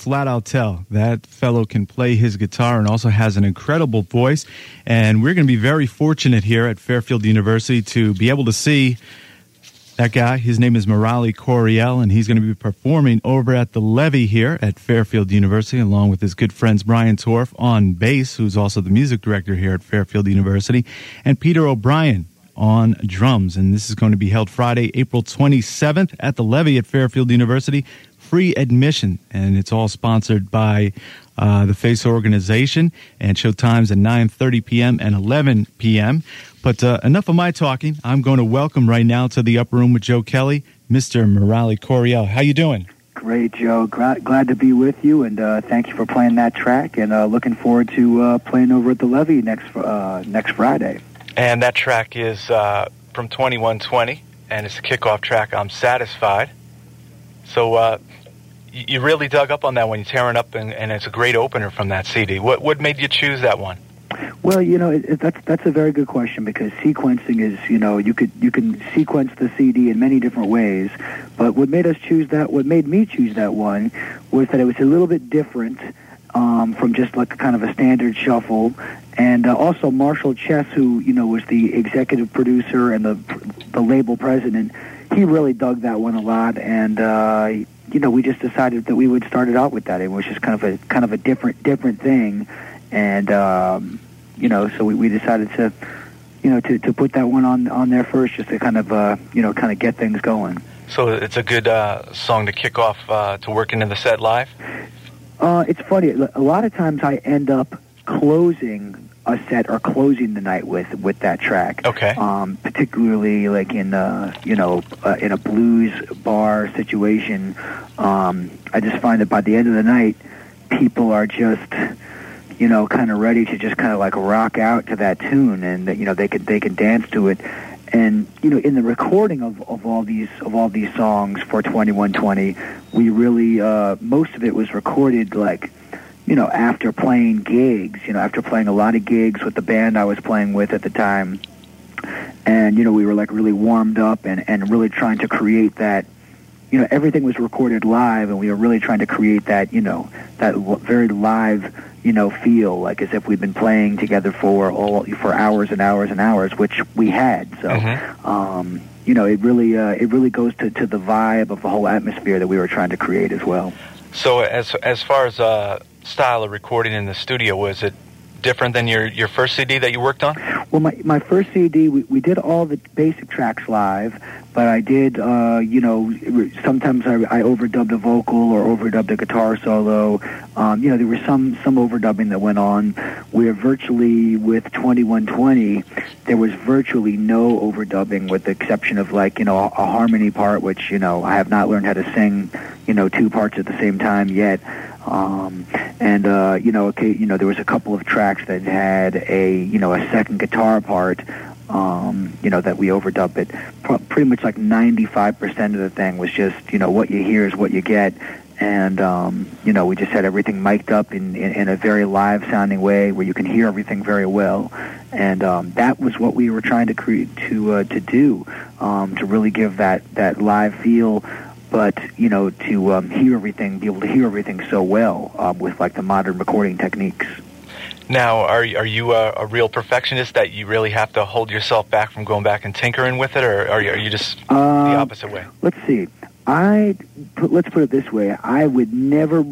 flat out tell that fellow can play his guitar and also has an incredible voice. And we're going to be very fortunate here at Fairfield University to be able to see that guy. His name is Murali Coryell, and he's going to be performing over at the Levee here at Fairfield University, along with his good friends Brian Torff on bass, who's also the music director here at Fairfield University, and Peter O'Brien on drums. And this is going to be held Friday, April 27th at the Levee at Fairfield University. Free admission, and it's all sponsored by uh, the Face organization. And show times at 9:30 p.m. and 11 p.m. But uh, enough of my talking. I'm going to welcome right now to the upper room with Joe Kelley, Mr. Murali Coryell. How you doing? Great, Joe. Glad, glad to be with you, and uh, thank you for playing that track. And uh, looking forward to uh, playing over at the Levee next uh, next Friday. And that track is uh, from 2120, and it's a kickoff track. I'm satisfied. So uh, you really dug up on that one. You're tearing up, and, and it's a great opener from that CD. What what made you choose that one? Well, you know, it, it, that's that's a very good question because sequencing is, you know, you could you can sequence the CD in many different ways, but what made us choose that, what made me choose that one, was that it was a little bit different um, from just like kind of a standard shuffle, and uh, also Marshall Chess, who you know was the executive producer and the the label president, he really dug that one a lot, and uh, you know we just decided that we would start it out with that. It was just kind of a kind of a different different thing and um, you know, so we, we decided to, you know, to, to put that one on on there first, just to kind of uh, you know, kind of get things going. So it's a good uh, song to kick off uh, to work into the set live. Uh, it's funny. A lot of times I end up closing a set or closing the night with with that track. Okay. Um, particularly like in uh, you know uh, in a blues bar situation, um, I just find that by the end of the night, people are just you know, kind of ready to just kind of like rock out to that tune, and that you know they could they could dance to it. And you know, in the recording of, of all these of all these songs for 2120, we really uh, most of it was recorded like you know after playing gigs, you know after playing a lot of gigs with the band I was playing with at the time, and you know we were like really warmed up and and really trying to create that you know everything was recorded live and we were really trying to create that you know that very live you know, feel like as if we'd been playing together for all for hours and hours and hours, which we had. So, mm-hmm. um, you know, it really uh, it really goes to, to the vibe of the whole atmosphere that we were trying to create as well. So, as as far as uh, style of recording in the studio, was it different than your, your first CD that you worked on? Well, my, my first CD, we, we did all the basic tracks live, but I did, uh, you know, sometimes I, I overdubbed a vocal or overdubbed a guitar solo. Um, you know, there was some, some overdubbing that went on where virtually with 2120, there was virtually no overdubbing with the exception of like, you know, a, a harmony part, which, you know, I have not learned how to sing, you know, two parts at the same time yet. Um, and uh, you know, okay, you know, there was a couple of tracks that had a you know a second guitar part. Um, you know that we overdubbed it. Pretty much like 95% of the thing was just you know what you hear is what you get, and um, you know we just had everything mic'd up in, in, in a very live sounding way where you can hear everything very well, and um, that was what we were trying to create to uh, to do um, to really give that that live feel but you know to um, hear everything, be able to hear everything so well um, with like the modern recording techniques. Now, are are you a, a, real perfectionist that you really have to hold yourself back from going back and tinkering with it, or are you, are you just the um, opposite way? Let's see. I put, let's put it this way: I would never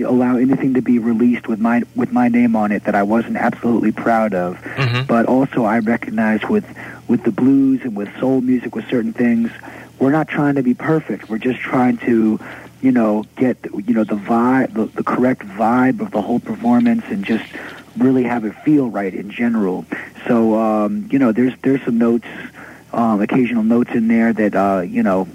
allow anything to be released with my with my name on it that I wasn't absolutely proud of. Mm-hmm. But also, I recognize with with the blues and with soul music, with certain things, we're not trying to be perfect. We're just trying to, you know, get you know the vibe, the, the correct vibe of the whole performance, and just really have it feel right in general. So, um, you know, there's there's some notes, um, occasional notes in there that uh, you know,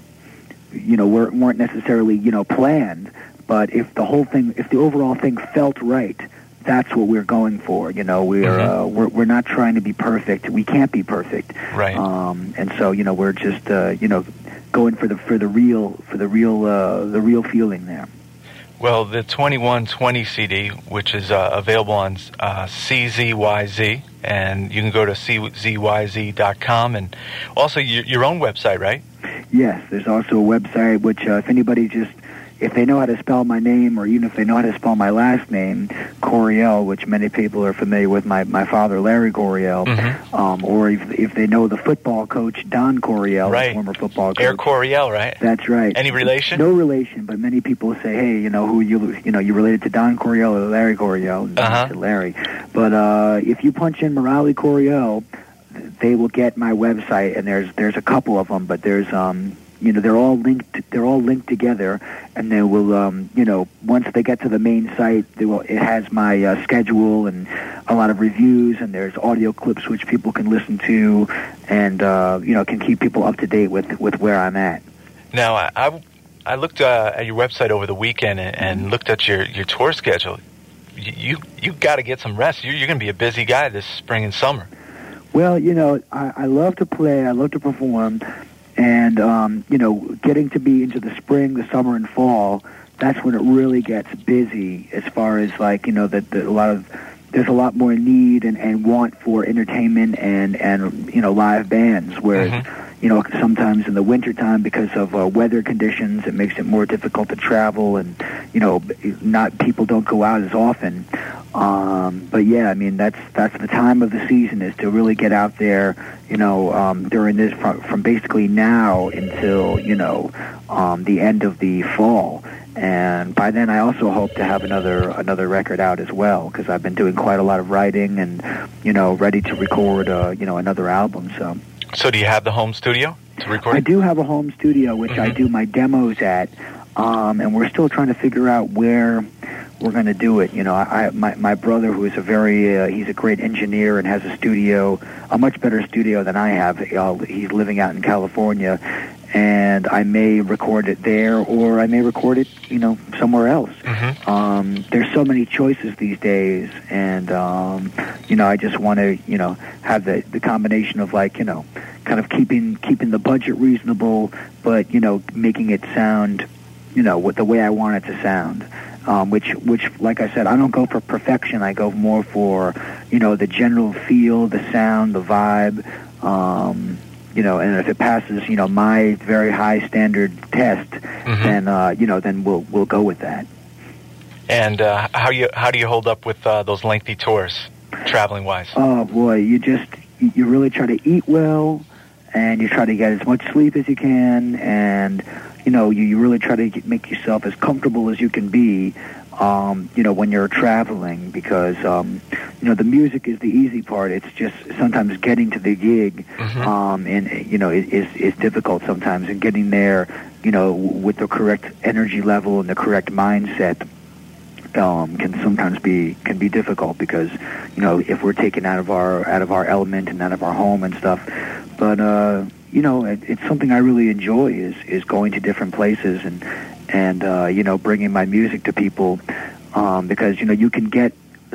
you know, weren't, weren't necessarily you know planned. But if the whole thing, if the overall thing felt right, that's what we're going for. You know, we're mm-hmm. uh, we're we're not trying to be perfect. We can't be perfect. Right. Um, and so you know, we're just uh, you know going for the for the real for the real uh, the real feeling there. Well, the 2120 CD, which is uh, available on uh, CZYZ, and you can go to CZYZ.com, and also your, your own website, right? Yes, there's also a website which, uh, if anybody just if they know how to spell my name, or even if they know how to spell my last name, Coryell, which many people are familiar with, my my father Larry Coryell, Mhm. um, or if if they know the football coach Don Coryell, Right. former football coach. Air Coryell, right? That's right. Any relation? No relation, but many people say, "Hey, you know who you you know you related to Don Coryell or Larry Coryell?" And I Uh-huh. Larry. But uh, if you punch in Murali Coryell, they will get my website, and there's there's a couple of them, but there's um you know they're all linked they're all linked together, and they will um you know once they get to the main site, they will it has my uh, schedule and a lot of reviews, and there's audio clips which people can listen to, and uh, you know can keep people up to date with with where I'm at. Now, I, I, I looked uh, at your website over the weekend and, and looked at your, your tour schedule. You you, you got to get some rest. You're, you're going to be a busy guy this spring and summer. Well, you know, I, I love to play. I love to perform, and um, you know, getting to be into the spring, the summer, and fall. That's when it really gets busy. As far as like you know, that a lot of there's a lot more need and, and want for entertainment and and you know live bands. Whereas Mhm. You know sometimes in the wintertime because of uh, weather conditions, it makes it more difficult to travel, and you know, not people don't go out as often. Um, but yeah, I mean that's that's the time of the season is to really get out there. You know, um, during this from, from basically now until you know um, the end of the fall. And by then, I also hope to have another another record out as well because I've been doing quite a lot of writing and you know ready to record uh, you know another album. So So, do you have the home studio to record? I do have a home studio which I Mhm. do my demos at, um, and we're still trying to figure out where we're going to do it. You know, I, I my my brother who is a very uh, he's a great engineer and has a studio, a much better studio than I have. Uh, he's living out in California, and I may record it there or I may record it, you know, somewhere else. Hmm Um, there's so many choices these days, and um, you know, I just want to, you know, have the the combination of like, you know, kind of keeping keeping the budget reasonable, but you know, making it sound, you know, what the way I want it to sound. Um, which, which, like I said, I don't go for perfection. I go more for, you know, the general feel, the sound, the vibe. Um, you know, and if it passes, you know, my very high standard test, Mhm. then uh, you know, then we'll we'll go with that. And uh, how you how do you hold up with uh, those lengthy tours, traveling wise? Oh boy, you just you really try to eat well, and you try to get as much sleep as you can, and you know you, you really try to get, make yourself as comfortable as you can be. Um, you know when you're traveling because um, you know the music is the easy part. It's just sometimes getting to the gig, Mhm. um, and you know is is difficult sometimes, and getting there, you know, with the correct energy level and the correct mindset um, can sometimes be can be difficult because you know if we're taken out of our out of our element and out of our home and stuff. But uh, you know, it, it's something I really enjoy is is going to different places and and uh, you know bringing my music to people um, because you know you can get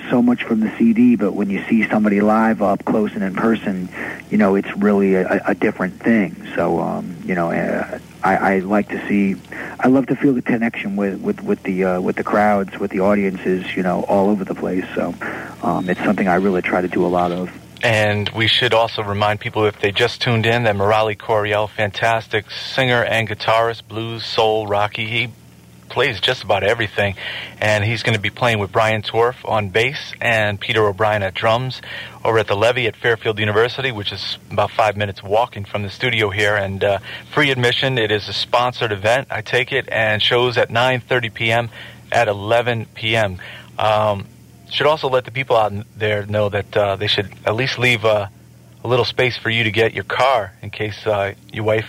so much from the CD, but when you see somebody live up close and in person, you know it's really a, a different thing. So um, you know, uh, I, I like to see, I love to feel the connection with with with the uh, with the crowds, with the audiences, you know, all over the place. So um, it's something I really try to do a lot of. And we should also remind people if they just tuned in that Murali Coryell, fantastic singer and guitarist, blues, soul, rocky. He plays just about everything. And he's going to be playing with Brian Torff on bass and Peter O'Brien at drums over at the Levee at Fairfield University, which is about five minutes walking from the studio here. And uh, free admission. It is a sponsored event, I take it, and shows at 9.30 p.m. at 11 p.m. Um, should also let the people out there know that uh, they should at least leave uh, a little space for you to get your car in case uh, your wife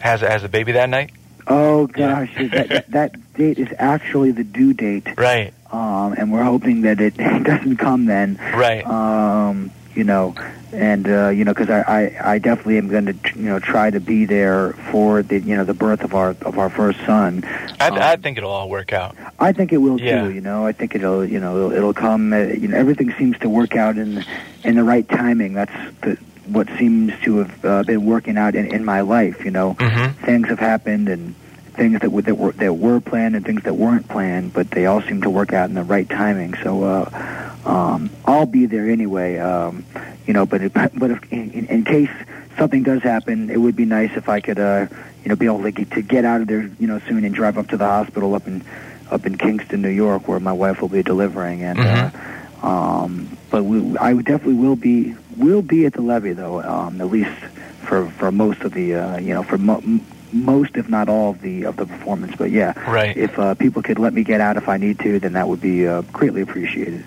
has has a baby that night. Oh gosh, that, that that date is actually the due date, Right, um, and we're hoping that it doesn't come then. right. um, you know, and uh, you know, because I, I, I definitely am going to, you know, try to be there for the, you know, the birth of our of our first son. I, um, I think it'll all work out. I think it will Yeah. too. You know, I think it'll, you know, it'll, it'll come. Uh, you know, everything seems to work out in in the right timing. That's the, what seems to have uh, been working out in, in my life. You know, Mm-hmm. things have happened and things that were, that were that were planned and things that weren't planned, but they all seem to work out in the right timing. So uh, um, I'll be there anyway. Um, you know, but if, but if in, in- case something does happen, it would be nice if I could, uh, you know, be able to get, to get out of there, you know, soon and drive up to the hospital up in up in Kingston, New York, where my wife will be delivering. And Mhm. uh, um, but we, I definitely will be will be at the levee though, um, at least for for most of the uh, you know for mo- most if not all of the of the performance. But yeah, Right. if uh, people could let me get out if I need to, then that would be uh, greatly appreciated.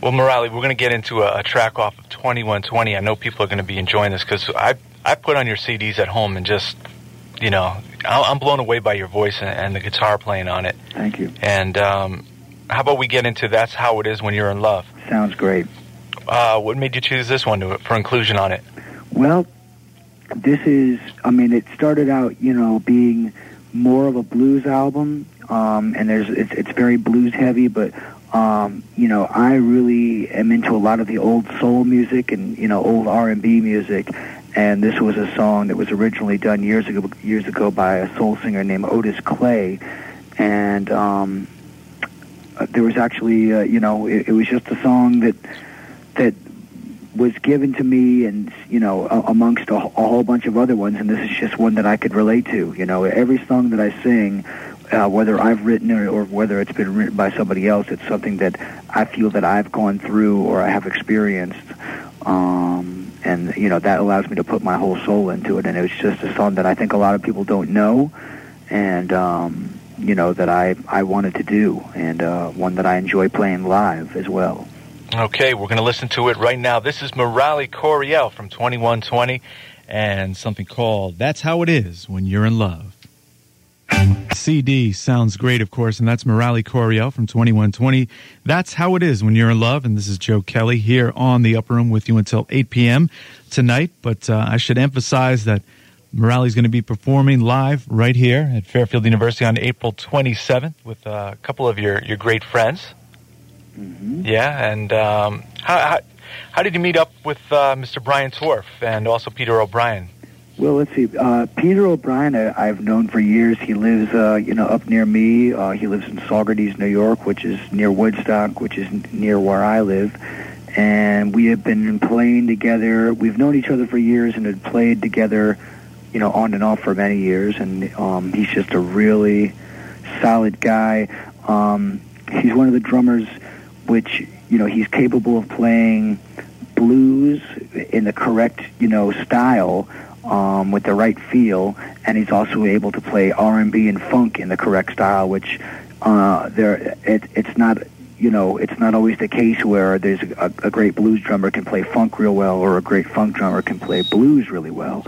Well, Murali, we're going to get into a, a track off of 2120. I know people are going to be enjoying this because I I put on your CDs at home and just, you know, I- I'm blown away by your voice and, and the guitar playing on it. Thank you. And um, how about we get into That's How It Is When You're in Love? Sounds great. Uh, what made you choose this one to, for inclusion on it? Well, this is, I mean, it started out, you know, being more of a blues album, um, and there's it's, it's very blues heavy, but um, you know, I really am into a lot of the old soul music and you know old R and B music, and this was a song that was originally done years ago years ago by a soul singer named Otis Clay, and um, uh, there was actually, uh, you know, it, it was just a song that that was given to me and you know amongst a, a whole bunch of other ones and this is just one that I could relate to you know. Every song that I sing uh, whether I've written it or whether it's been written by somebody else it's something that I feel that I've gone through or I have experienced um, and you know that allows me to put my whole soul into it and it was just a song that I think a lot of people don't know and um, you know that I I wanted to do and uh, one that I enjoy playing live as well Okay, we're going to listen to it right now. This is Murali Coryell from 2120 and something called That's How It Is When You're in Love. CD sounds great, of course, and that's Murali Coryell from 2120. That's How It Is When You're in Love, and this is Joe Kelley here on the Upper Room with you until 8 p.m. tonight. But uh, I should emphasize that Murali is going to be performing live right here at Fairfield University on April 27th with uh, a couple of your, your great friends. Hmm Yeah, and um, how, how, how did you meet up with uh, Mr. Brian Torff and also Peter O'Brien? Well, let's see. Uh, Peter O'Brien, I, I've known for years. He lives, uh, you know, up near me. Uh, he lives in Saugerties, New York, which is near Woodstock, which is n- near where I live. And we have been playing together. We've known each other for years and had played together, you know, on and off for many years. And um, he's just a really solid guy. Um, he's one of the drummers, which you know, he's capable of playing blues in the correct, you know, style um, with the right feel, and he's also able to play R&B and funk in the correct style, which uh, there it, it's not. You know, it's not always the case where there's a, a great blues drummer can play funk real well, or a great funk drummer can play blues really well,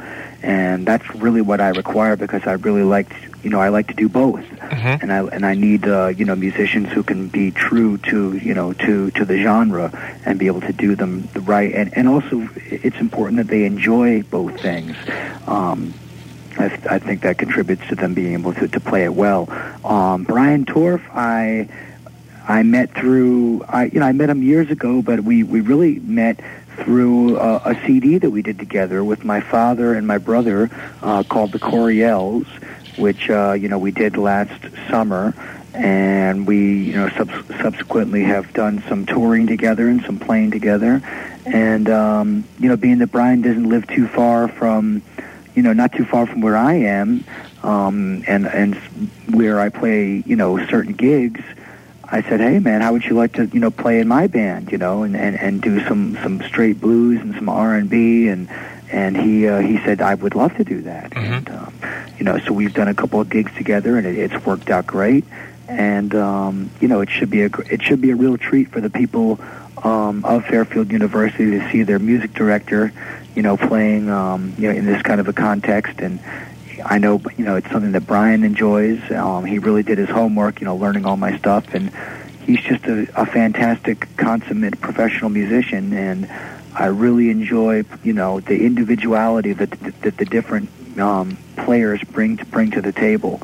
and that's really what I require because I really like, you know, I like to do both Mm-hmm. and I and I need uh, you know musicians who can be true to you know to to the genre and be able to do them the right and and also it's important that they enjoy both things. Um, I, th- I think that contributes to them being able to, to play it well. Um, Brian Torff, I I met through I you know I met him years ago, but we we really met through uh, a CD that we did together with my father and my brother uh, called the Coryells, which uh, you know we did last summer, and we you know sub- subsequently have done some touring together and some playing together, and um, you know being that Brian doesn't live too far from you know not too far from where I am, um, and and where I play you know certain gigs. I said, "Hey, man, how would you like to, you know, play in my band, you know, and and, and do some some straight blues and some R and B?" And and he uh, he said, "I would love to do that." Mhm. And um, you know, so we've done a couple of gigs together, and it, it's worked out great. And um, you know, it should be a gr- it should be a real treat for the people um, of Fairfield University to see their music director, you know, playing um, you know in this kind of a context and. I know, you know, it's something that Brian enjoys. Um, he really did his homework, you know, learning all my stuff, and he's just a, a fantastic, consummate professional musician. And I really enjoy, you know, the individuality that that the different um, players bring to bring to the table.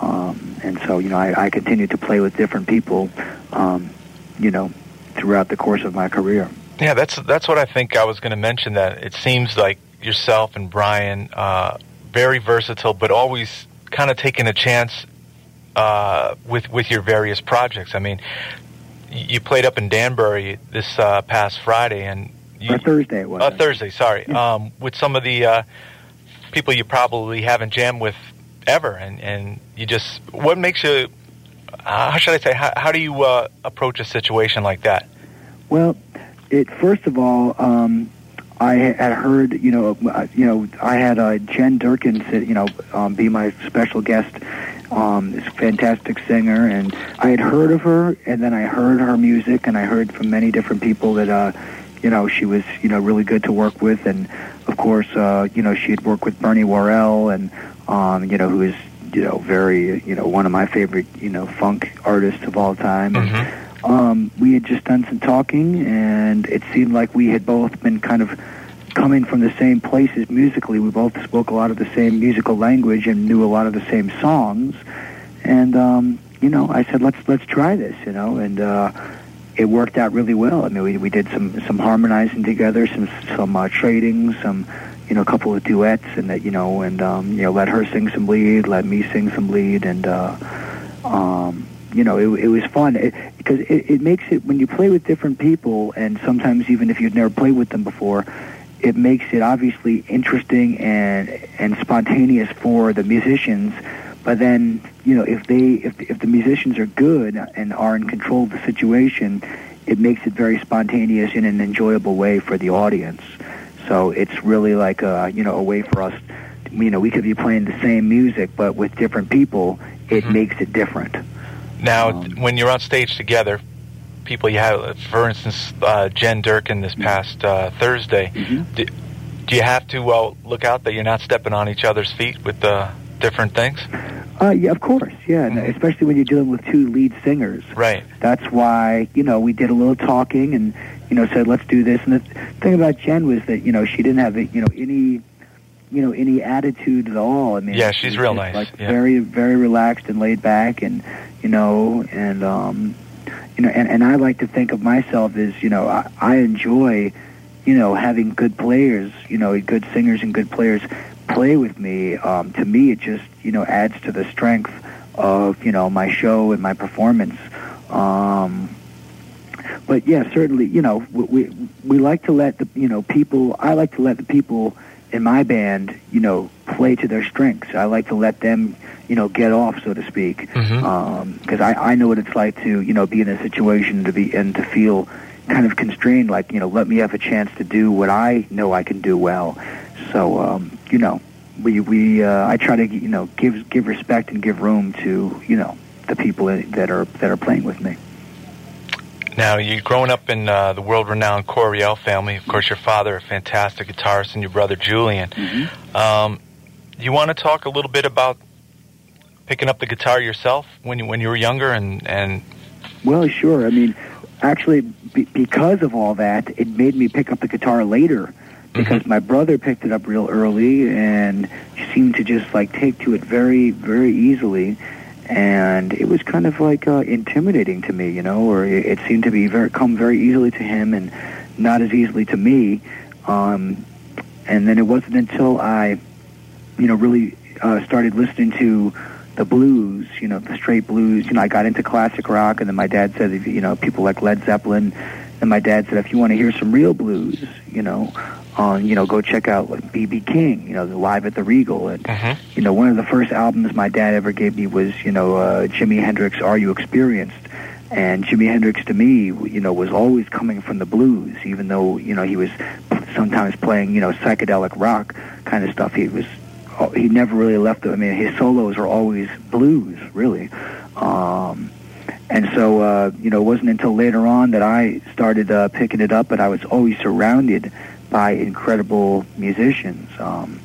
Um, and so, you know, I, I continue to play with different people, um, you know, throughout the course of my career. Yeah, that's that's what I think I was going to mention. That it seems like yourself and Brian, uh, very versatile, but always kind of taking a chance uh, with with your various projects. I mean, you played up in Danbury this uh, past Friday, and you, or Thursday it was. uh, Thursday, sorry, Yeah. um, with some of the uh, people you probably haven't jammed with ever, and and you just what makes you uh, how should I say how, how do you uh, approach a situation like that? Well, it first of all, um, I had heard, you know, uh, you know, I had uh, Jen Durkin, sit, you know, um, be my special guest. Um, this fantastic singer, and I had heard of her, and then I heard her music, and I heard from many different people that, uh, you know, she was, you know, really good to work with, and of course, uh, you know, she had worked with Bernie Worrell, and um, you know, who is, you know, very, you know, one of my favorite, you know, funk artists of all time. Mm-hmm um, we had just done some talking, and it seemed like we had both been kind of coming from the same places musically. We both spoke a lot of the same musical language and knew a lot of the same songs. And um, you know, I said, let's let's try this, you know, and uh, it worked out really well. I mean, we we did some some harmonizing together, some some uh, trading, some you know, a couple of duets, and that you know, and um, you know, let her sing some lead, let me sing some lead, and uh, um, you know, it, it was fun because it, it, it makes it when you play with different people, and sometimes even if you've never played with them before, it makes it obviously interesting and and spontaneous for the musicians. But then, you know, if they if if the musicians are good and are in control of the situation, it makes it very spontaneous in an enjoyable way for the audience. So it's really like a you know a way for us. You know, we could be playing the same music, but with different people, it mm-hmm. makes it different. Now, um, when you're on stage together, people you have, for instance, uh, Jen Durkin this past uh, Thursday, mm-hmm. do, do, you have to uh, look out that you're not stepping on each other's feet with uh, different things? Uh, yeah, of course, yeah, mm-hmm. especially when you're dealing with two lead singers. Right. That's why you know we did a little talking and you know said let's do this. And the thing about Jen was that you know she didn't have you know any you know any attitude at all. I mean, yeah, she's real nice. Like yeah. very very relaxed and laid back, and you know, and um, you know, and and I like to think of myself as you know I, I enjoy you know having good players, you know, good singers and good players play with me. Um, to me, it just you know adds to the strength of you know my show and my performance. Um, but yeah, certainly, you know, we, we we like to let the you know people. I like to let the people in my band, you know, play to their strengths. I like to let them, you know, get off, so to speak, because mm-hmm. um, I, I know what it's like to, you know, be in a situation to be and to feel kind of constrained. Like, you know, let me have a chance to do what I know I can do well. So, um, you know, we we uh, I try to, you know, give give respect and give room to, you know, the people that are that are playing with me. Now, you're growing up in uh, the world-renowned Coryell family. Of course, your father, a fantastic guitarist, and your brother Julian. Mm-hmm. Um, you want to talk a little bit about picking up the guitar yourself when you when you were younger, and and well, sure. I mean, actually, be, because of all that, it made me pick up the guitar later because mm-hmm. my brother picked it up real early and seemed to just like take to it very, very easily and it was kind of like uh, intimidating to me, you know, or it, it seemed to be very come very easily to him and not as easily to me. Um, and then it wasn't until I, you know, really uh, started listening to the blues, you know, the straight blues. You know, I got into classic rock, and then my dad said, you know, people like Led Zeppelin. And my dad said, if you want to hear some real blues, you know, on, you know, go check out like BB King, you know, the live at the Regal. And mm-hmm. you know, one of the first albums my dad ever gave me was, you know, uh, Jimi Hendrix. Are you experienced? And Jimi Hendrix to me, you know, was always coming from the blues, even though you know he was sometimes playing, you know, psychedelic rock kind of stuff. He was oh, he never really left. The, I mean, his solos are always blues, really. Um, and so, uh, you know, it wasn't until later on that I started uh, picking it up, but I was always surrounded by incredible musicians. Um,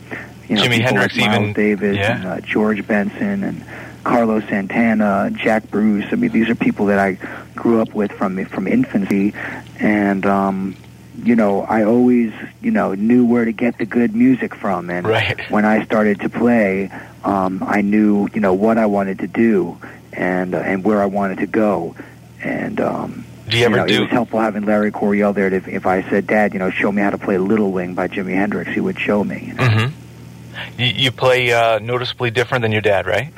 you know, Jimi Hendrix, like Miles even Davis yeah. and uh, George Benson and Carlos Santana, Jack Bruce. I mean, these are people that I grew up with from from infancy, and um, you know, I always you know knew where to get the good music from. And right. when I started to play, um, I knew you know what I wanted to do and uh, and where I wanted to go, and um, do you ever know, do? It was helpful having Larry Coryell there. To, if I said, "Dad, you know, show me how to play Little Wing by Jimi Hendrix," he would show me. You, know? mm-hmm. you, you play uh, noticeably different than your dad, right?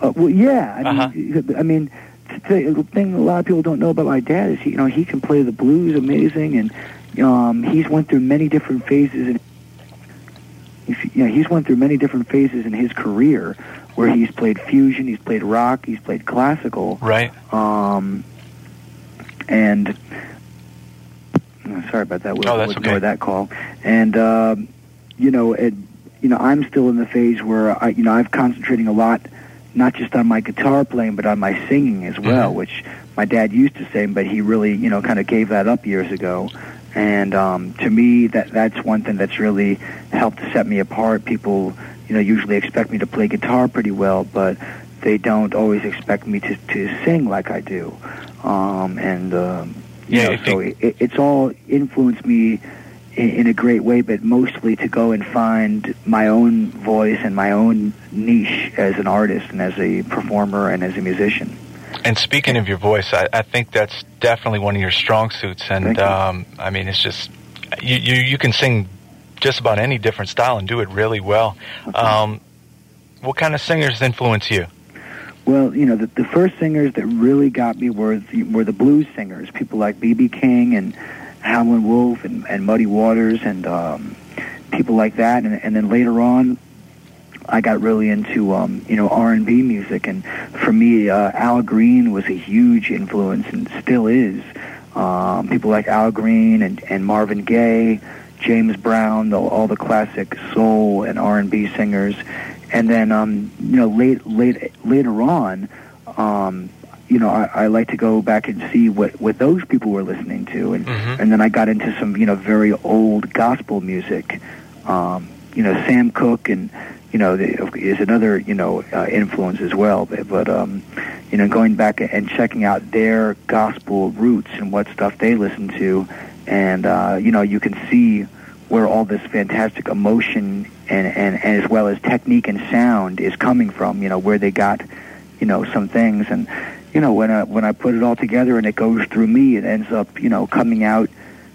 Uh, well, yeah. I uh-huh. mean, I mean, the thing a lot of people don't know about my dad is, he, you know, he can play the blues amazing, and um, he's went through many different phases, and you know, he's went through many different phases in his career. where he's played fusion, he's played rock, he's played classical. Right. Um, and oh, sorry about that. We'll, Oh, that's we'll ignore okay. that call. And um, you know, it, you know, I'm still in the phase where I, you know, I'm concentrating a lot, not just on my guitar playing, but on my singing as well, Mhm. which my dad used to sing, but he really, you know, kind of gave that up years ago. And um, to me, that that's one thing that's really helped to set me apart. People, you know, usually expect me to play guitar pretty well, but they don't always expect me to, to sing like I do. Um, and um, you Yeah, know, so it, it's all influenced me in, in a great way, but mostly to go and find my own voice and my own niche as an artist and as a performer and as a musician. And speaking of your voice, I, I think that's definitely one of your strong suits. And um, I mean, it's just you, you you can sing just about any different style and do it really well. Um, what kind of singers influence you? Well, you know, the, the first singers that really got me were the, were the blues singers, people like B.B. King and Howlin' Wolf and, and Muddy Waters and um, people like that. And, and then later on, I got really into um, you know R and B music, and for me, uh, Al Green was a huge influence and still is. Um, people like Al Green and, and Marvin Gaye, James Brown, the, all the classic soul and R and B singers, and then um, you know late late later on, um, you know I, I like to go back and see what what those people were listening to, and Mhm. and then I got into some you know very old gospel music, um, you know Sam Cooke and you know the, is another you know uh, influence as well. But, but um, you know going back and checking out their gospel roots and what stuff they listen to, and uh, you know you can see where all this fantastic emotion and, and, and as well as technique and sound is coming from. You know where they got you know some things and you know when I when I put it all together and it goes through me, it ends up you know coming out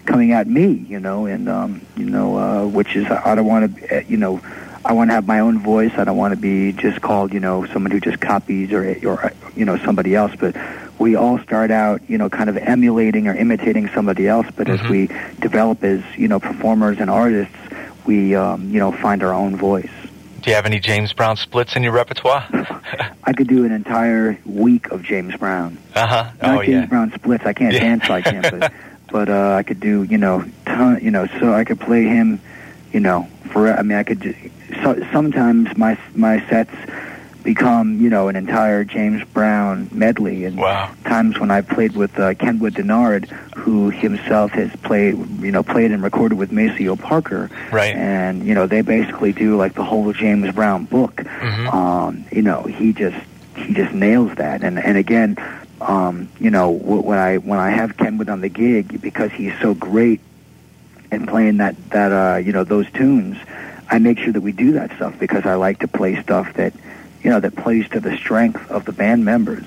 coming at me. You know and um, you know uh, which is I don't want to uh, you know. I want to have my own voice. I don't want to be just called, you know, someone who just copies or, or you know, somebody else. But we all start out, you know, kind of emulating or imitating somebody else. But as Mhm. we develop as, you know, performers and artists, we, um, you know, find our own voice. Do you have any James Brown splits in your repertoire? I could do an entire week of James Brown. uh huh. Not Oh James yeah. Brown splits. I can't Yeah. dance like him, but but uh, I could do you know ton, you know so I could play him, you know for I mean I could. So, sometimes my my sets become you know an entire James Brown medley, and Wow. times when I played with uh, Kenwood Denard, who himself has played you know played and recorded with Maceo Parker, Right. and you know they basically do like the whole James Brown book Mhm. um, you know, he just he just nails that. And and again, um, you know, when I when I have Kenwood on the gig because he's so great and playing that that uh, you know those tunes, I make sure that we do that stuff because I like to play stuff that you know that plays to the strength of the band members.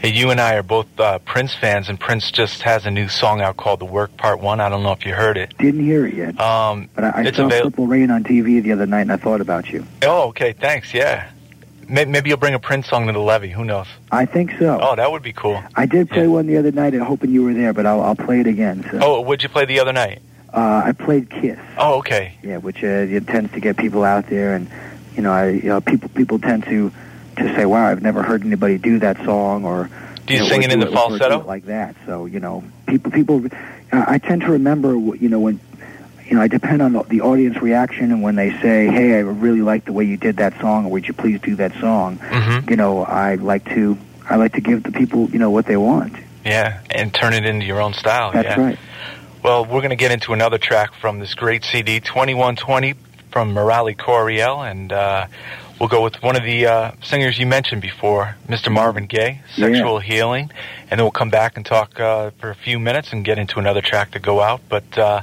Hey, you and I are both uh, Prince fans, and Prince just has a new song out called "The Work Part One." I don't know if you heard it. Didn't hear it yet, Um, but I, I saw avail- Purple Rain on TV the other night, and I thought about you. oh, okay. Thanks. Yeah. May- Maybe you'll bring a Prince song to the levee. Who knows? I think so. Oh, that would be cool. I did play yeah. one the other night, hoping you were there, but I'll, I'll play it again. So. Oh, what'd you play the other night? Uh, I played Kiss. Oh, okay. Yeah, which uh, it tends to get people out there, and you know, I, you know, people people tend to to say, "Wow, I've never heard anybody do that song," or Do you know, sing it in the falsetto? like that. So you know, people people, uh, I tend to remember, you know, when you know, I depend on the, the audience reaction, and when they say, "Hey, I really like the way you did that song," or "Would you please do that song?" Mm-hmm. You know, I like to I like to give the people, you know, what they want. Yeah, and turn it into your own style. That's yeah. right. Well, we're going to get into another track from this great CD, 2120 from Murali Coryell, and uh, we'll go with one of the uh, singers you mentioned before, Mr. Marvin Gaye, Yeah. Sexual Healing, and then we'll come back and talk uh, for a few minutes and get into another track to go out. But uh,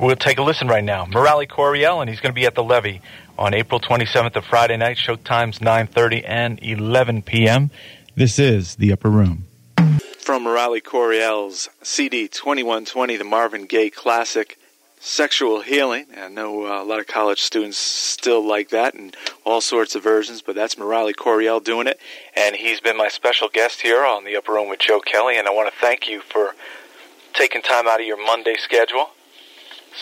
we'll take a listen right now. Murali Coryell, and he's going to be at the Levee on April 27th, of Friday night. Show times 9:30 and 11 p.m. This is The Upper Room. From Murali Coryell's CD 2120, the Marvin Gaye classic, Sexual Healing. I know uh, a lot of college students still like that and all sorts of versions, but that's Murali Coryell doing it. And he's been my special guest here on the Upper Room with Joe Kelley, and I want to thank you for taking time out of your Monday schedule.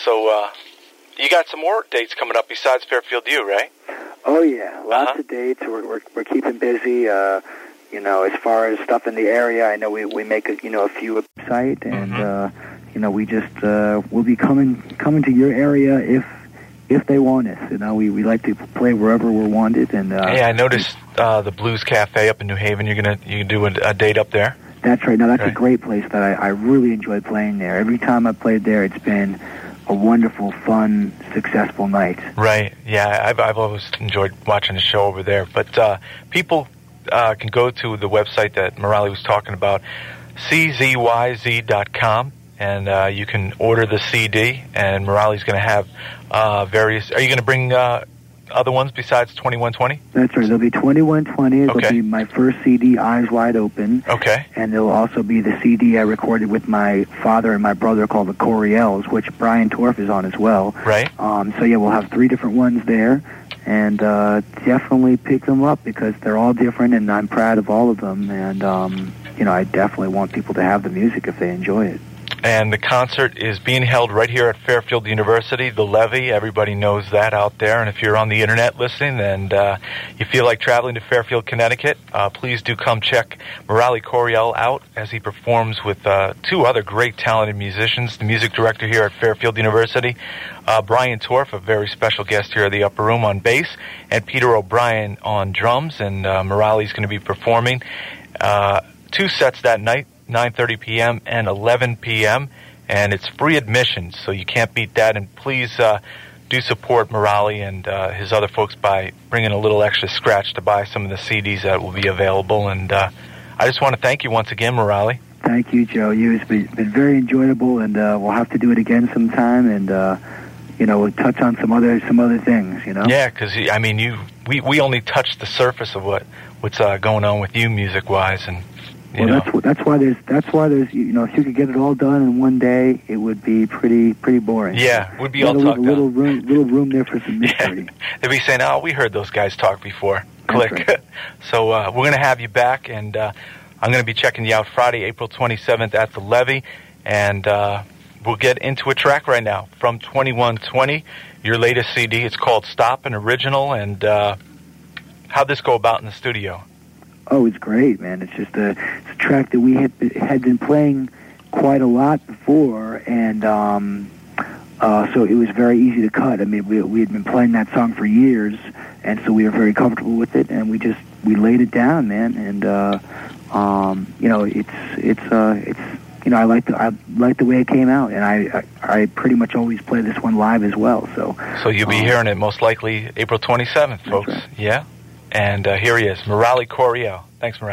So, uh, you got some more dates coming up besides Fairfield U, right? Oh yeah, lots Uh-huh. of dates. We're we're, we're keeping busy. Uh, you know, as far as stuff in the area, I know we we make a, you know a few of the site, and Mhm. You know we just uh, we'll be coming coming to your area if if they want us. You know, we we like to play wherever we're wanted, and uh, hey, I noticed uh, the Blues Cafe up in New Haven. You're gonna you do a, a date up there. That's right. Now that's Right. a great place that I, I really enjoy playing there. Every time I played there, it's been a wonderful, fun, successful night. Right. Yeah, I've I've always enjoyed watching the show over there. But uh, people uh, can go to the website that Murali was talking about, czyz.com, and uh, you can order the CD. And Murali's going to have uh, various. Are you going to bring uh, other ones besides 2120? That's right. There'll be 2120. It'll Okay. be my first CD, Eyes Wide Open. Okay. And there'll also be the CD I recorded with my father and my brother called the Coryells, which Brian Torff is on as well. Right. Um, so yeah, we'll have three different ones there, and uh, definitely pick them up because they're all different, and I'm proud of all of them. And um, you know, I definitely want people to have the music if they enjoy it. And the concert is being held right here at Fairfield University, the Levee. Everybody knows that out there. And if you're on the internet listening and uh, you feel like traveling to Fairfield, Connecticut, uh, please do come check Murali Coryell out as he performs with uh, two other great talented musicians. The music director here at Fairfield University, uh, Brian Torff, a very special guest here at the Upper Room on bass, and Peter O'Brien on drums. And uh, Murali's going to be performing uh, two sets that night. 9:30 p.m. and 11 p.m. and it's free admission, so you can't beat that. And please uh, do support Murali and uh, his other folks by bringing a little extra scratch to buy some of the CDs that will be available. And uh, I just want to thank you once again, Murali. Thank you, Joe. You it's been, been very enjoyable, and uh, we'll have to do it again sometime. And uh, you know, we'll touch on some other some other things. You know. Yeah, because I mean, you we we only touched the surface of what what's uh, going on with you music wise, and you Well, know. that's that's why there's that's why there's you know if you could get it all done in one day, it would be pretty pretty boring. Yeah, would be all a little, little room little room there for some mystery. Yeah. They'd be saying, "Oh, we heard those guys talk before." Click. right. so uh, we're going to have you back, and uh, I'm going to be checking you out Friday, April 27th at the Levee, and uh, we'll get into a track right now from 2120, your latest CD. It's called "Stop" an original, and uh, how'd this go about in the studio? Oh, it's great, man! It's just a, it's a track that we had had been playing quite a lot before, and um, uh, so it was very easy to cut. I mean, we we had been playing that song for years, and so we were very comfortable with it, and we just we laid it down, man. And uh, um, you know, it's it's uh, it's you know, I like the I like the way it came out, and I I, I pretty much always play this one live as well. So So you'll be Um, hearing it most likely April 27th, folks. right. Yeah? And uh, here he is, Murali Coryell. Thanks, Murali.